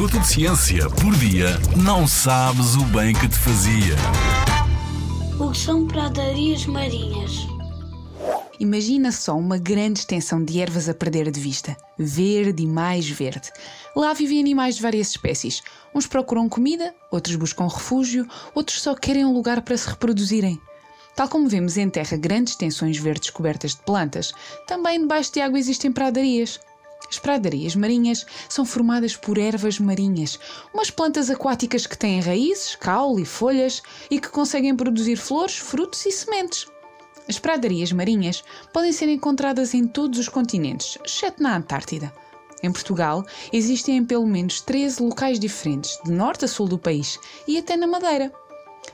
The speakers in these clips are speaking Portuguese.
minuto de ciência por dia, não sabes o bem que te fazia. O que são pradarias marinhas? Imagina só uma grande extensão de ervas a perder de vista, verde e mais verde. Lá vivem animais de várias espécies. Uns procuram comida, outros buscam refúgio, outros só querem um lugar para se reproduzirem. Tal como vemos em terra grandes extensões verdes cobertas de plantas, também debaixo de água existem pradarias. As pradarias marinhas são formadas por ervas marinhas, umas plantas aquáticas que têm raízes, caule e folhas e que conseguem produzir flores, frutos e sementes. As pradarias marinhas podem ser encontradas em todos os continentes, exceto na Antártida. Em Portugal, existem em pelo menos 13 locais diferentes, de norte a sul do país, e até na Madeira.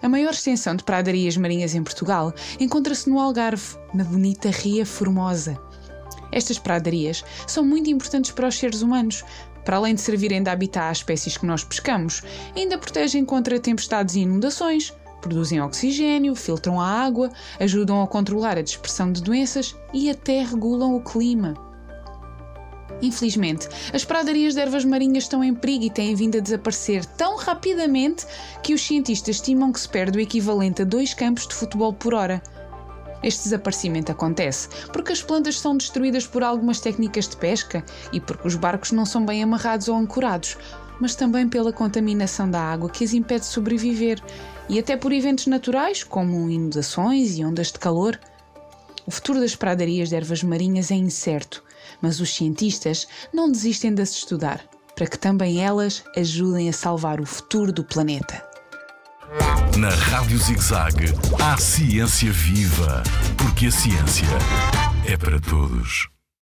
A maior extensão de pradarias marinhas em Portugal encontra-se no Algarve, na bonita Ria Formosa. Estas pradarias são muito importantes para os seres humanos. Para além de servirem de habitat às espécies que nós pescamos, ainda protegem contra tempestades e inundações, produzem oxigênio, filtram a água, ajudam a controlar a dispersão de doenças e até regulam o clima. Infelizmente, as pradarias de ervas marinhas estão em perigo e têm vindo a desaparecer tão rapidamente que os cientistas estimam que se perde o equivalente a dois campos de futebol por hora. Este desaparecimento acontece porque as plantas são destruídas por algumas técnicas de pesca e porque os barcos não são bem amarrados ou ancorados, mas também pela contaminação da água que as impede de sobreviver e até por eventos naturais como inundações e ondas de calor. O futuro das pradarias de ervas marinhas é incerto, mas os cientistas não desistem de as estudar para que também elas ajudem a salvar o futuro do planeta. Na Rádio ZigZag, há ciência viva, porque a ciência é para todos.